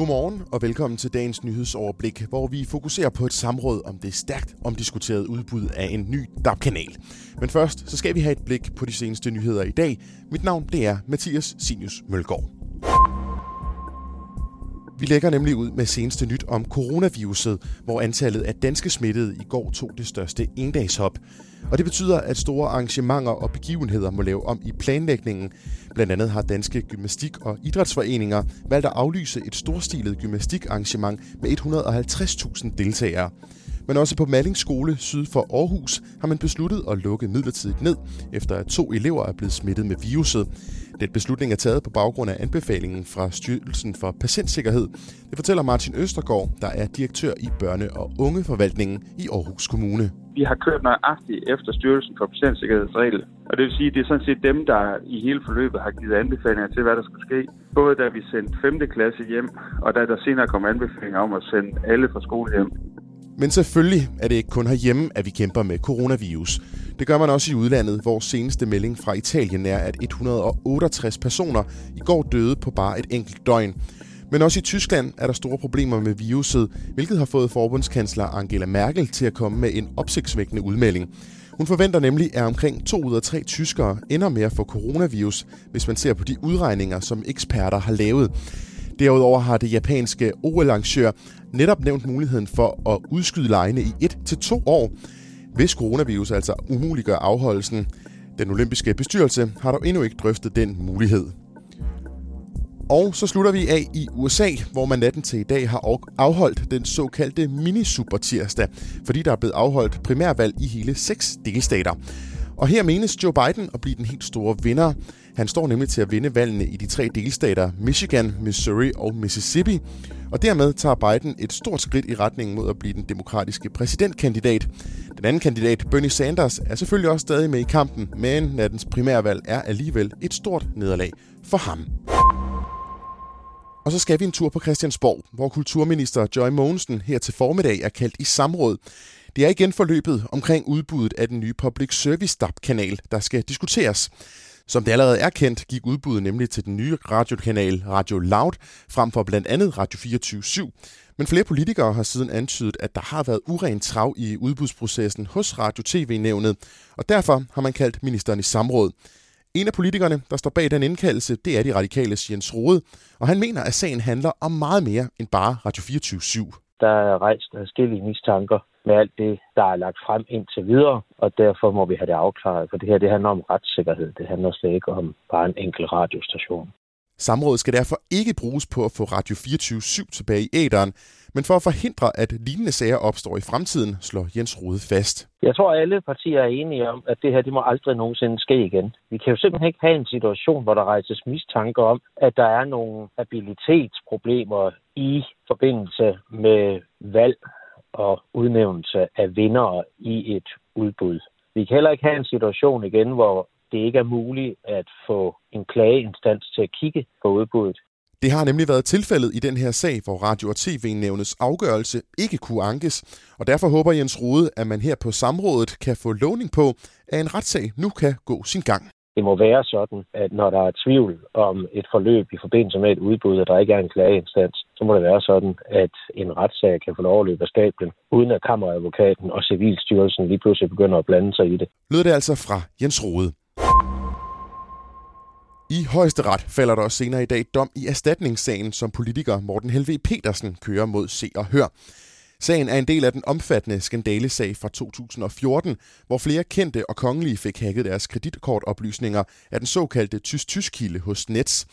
Godmorgen og velkommen til dagens nyhedsoverblik, hvor vi fokuserer på et samråd om det stærkt omdiskuterede udbud af en ny DAB-kanal. Men først så skal vi have et blik på de seneste nyheder i dag. Mit navn det er Mathias Sinius Mølgaard. Vi lægger nemlig ud med seneste nyt om coronaviruset, hvor antallet af danske smittede i går tog det største endagshop. Og det betyder, at store arrangementer og begivenheder må lave om i planlægningen. Blandt andet har danske gymnastik- og idrætsforeninger valgt at aflyse et storstilet gymnastikarrangement med 150.000 deltagere. Men også på Malling Skole syd for Aarhus har man besluttet at lukke midlertidigt ned, efter at to elever er blevet smittet med viruset. Den beslutning er taget på baggrund af anbefalingen fra Styrelsen for Patientsikkerhed. Det fortæller Martin Østergaard, der er direktør i Børne- og Ungeforvaltningen i Aarhus Kommune. Vi har kørt nøjagtigt efter Styrelsen for Patientsikkerhedsregel. Og det vil sige, at det er sådan set dem, der i hele forløbet har givet anbefalinger til, hvad der skulle ske. Både da vi sendte 5. klasse hjem, og da der senere kom anbefalinger om at sende alle fra skole hjem. Men selvfølgelig er det ikke kun herhjemme, at vi kæmper med coronavirus. Det gør man også i udlandet, hvor seneste melding fra Italien er, at 168 personer i går døde på bare et enkelt døgn. Men også i Tyskland er der store problemer med viruset, hvilket har fået forbundskansler Angela Merkel til at komme med en opsigtsvækkende udmelding. Hun forventer nemlig, at omkring 2 ud af 3 tyskere ender med at få coronavirus, hvis man ser på de udregninger, som eksperter har lavet. Derudover har det japanske OL-arrangør netop nævnt muligheden for at udskyde lejene i 1 til to år, hvis coronavirus altså umuliggør afholdelsen. Den olympiske bestyrelse har dog endnu ikke drøftet den mulighed. Og så slutter vi af i USA, hvor man natten til i dag har afholdt den såkaldte mini-super-tirsdag, fordi der er blevet afholdt primærvalg i hele seks delstater. Og her menes Joe Biden at blive den helt store vinder. Han står nemlig til at vinde valgene i de tre delstater Michigan, Missouri og Mississippi. Og dermed tager Biden et stort skridt i retning mod at blive den demokratiske præsidentkandidat. Den anden kandidat, Bernie Sanders, er selvfølgelig også stadig med i kampen, men nattens primærvalg er alligevel et stort nederlag for ham. Og så skal vi en tur på Christiansborg, hvor kulturminister Joy Mogensen her til formiddag er kaldt i samråd. Det er igen forløbet omkring udbuddet af den nye public service DAB-kanal, der skal diskuteres. Som det allerede er kendt, gik udbuddet nemlig til den nye radiokanal Radio Loud, frem for blandt andet Radio 24 /7. Men flere politikere har siden antydet, at der har været uren trav i udbudsprocessen hos Radio TV-nævnet, og derfor har man kaldt ministeren i samråd. En af politikerne, der står bag den indkaldelse, det er de radikale Jens Rode, og han mener, at sagen handler om meget mere end bare Radio 24 /7. Der er rejst forskellige mistanker med alt det, der er lagt frem indtil videre, og derfor må vi have det afklaret, for det her det handler om retssikkerhed. Det handler slet ikke om bare en enkelt radiostation. Samrådet skal derfor ikke bruges på at få Radio 24-7 tilbage i æderen, men for at forhindre, at lignende sager opstår i fremtiden, slår Jens Rode fast. Jeg tror, at alle partier er enige om, at det her det må aldrig nogensinde ske igen. Vi kan jo simpelthen ikke have en situation, hvor der rejses mistanke om, at der er nogle abilitetsproblemer i forbindelse med valg og udnævnelse af vindere i et udbud. Vi kan heller ikke have en situation igen, hvor det ikke er muligt at få en klageinstans til at kigge på udbuddet. Det har nemlig været tilfældet i den her sag, hvor Radio- og TV-nævnets afgørelse ikke kunne ankes, og derfor håber Jens Rode, at man her på samrådet kan få lovning på, at en retssag nu kan gå sin gang. Det må være sådan, at når der er tvivl om et forløb i forbindelse med et udbud, og der ikke er en klageinstans, så må det være sådan, at en retssag kan få lov at løbe af stablen, uden at kammeradvokaten og civilstyrelsen lige pludselig begynder at blande sig i det. Lød det altså fra Jens Rode. I højesteret falder der også senere i dag dom i erstatningssagen, som politiker Morten Helve Petersen kører mod Se og Hør. Sagen er en del af den omfattende skandalesag fra 2014, hvor flere kendte og kongelige fik hacket deres kreditkortoplysninger af den såkaldte tysk-tysk-kilde hos Nets.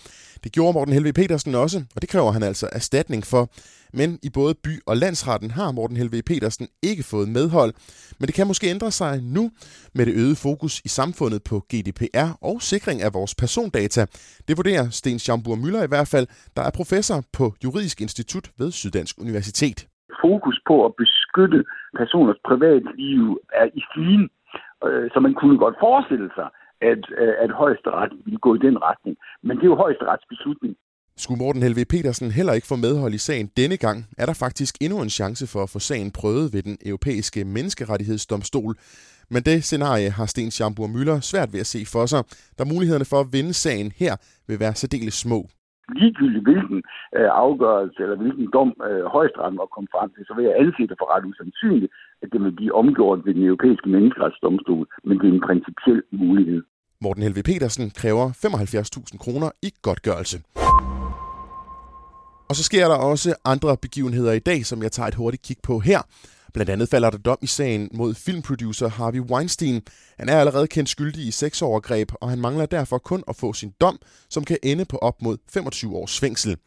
Det gjorde Morten Helve Petersen også, og det kræver han altså erstatning for. Men i både by- og landsretten har Morten Helve Petersen ikke fået medhold. Men det kan måske ændre sig nu med det øgede fokus i samfundet på GDPR og sikring af vores persondata. Det vurderer Sten Schambur Møller i hvert fald, der er professor på Juridisk Institut ved Syddansk Universitet fokus på at beskytte personers privatliv er i stigen. Øh, så man kunne godt forestille sig, at, øh, at højesteret ville gå i den retning. Men det er jo højesterets beslutning. Skulle Morten Helve Petersen heller ikke få medhold i sagen denne gang, er der faktisk endnu en chance for at få sagen prøvet ved den europæiske menneskerettighedsdomstol. Men det scenarie har Sten Schambur Møller svært ved at se for sig, da mulighederne for at vinde sagen her vil være særdeles små ligegyldigt hvilken øh, afgørelse eller hvilken dom øh, højestretten var kommet frem til, så vil jeg anse det for ret usandsynligt, at det vil blive omgjort ved den europæiske menneskeretsdomstol, men det er en principiel mulighed. Morten Helve Petersen kræver 75.000 kroner i godtgørelse. Og så sker der også andre begivenheder i dag, som jeg tager et hurtigt kig på her. Blandt andet falder der dom i sagen mod filmproducer Harvey Weinstein. Han er allerede kendt skyldig i sexovergreb, og han mangler derfor kun at få sin dom, som kan ende på op mod 25 års fængsel.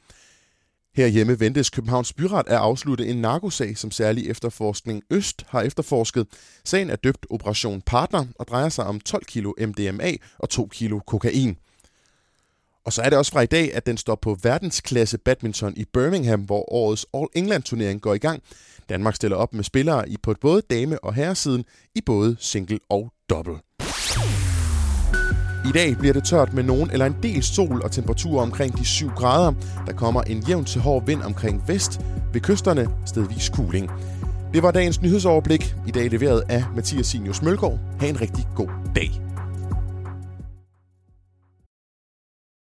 Herhjemme ventes Københavns Byret at afslutte en narkosag, som særlig efterforskning Øst har efterforsket. Sagen er døbt Operation Partner og drejer sig om 12 kilo MDMA og 2 kilo kokain. Og så er det også fra i dag, at den står på verdensklasse badminton i Birmingham, hvor årets All England-turnering går i gang. Danmark stiller op med spillere i på både dame- og herresiden i både single og double. I dag bliver det tørt med nogen eller en del sol og temperaturer omkring de 7 grader. Der kommer en jævn til hård vind omkring vest. Ved kysterne stedvis kuling. Det var dagens nyhedsoverblik. I dag leveret af Mathias Sinius Mølgaard. Ha' en rigtig god dag.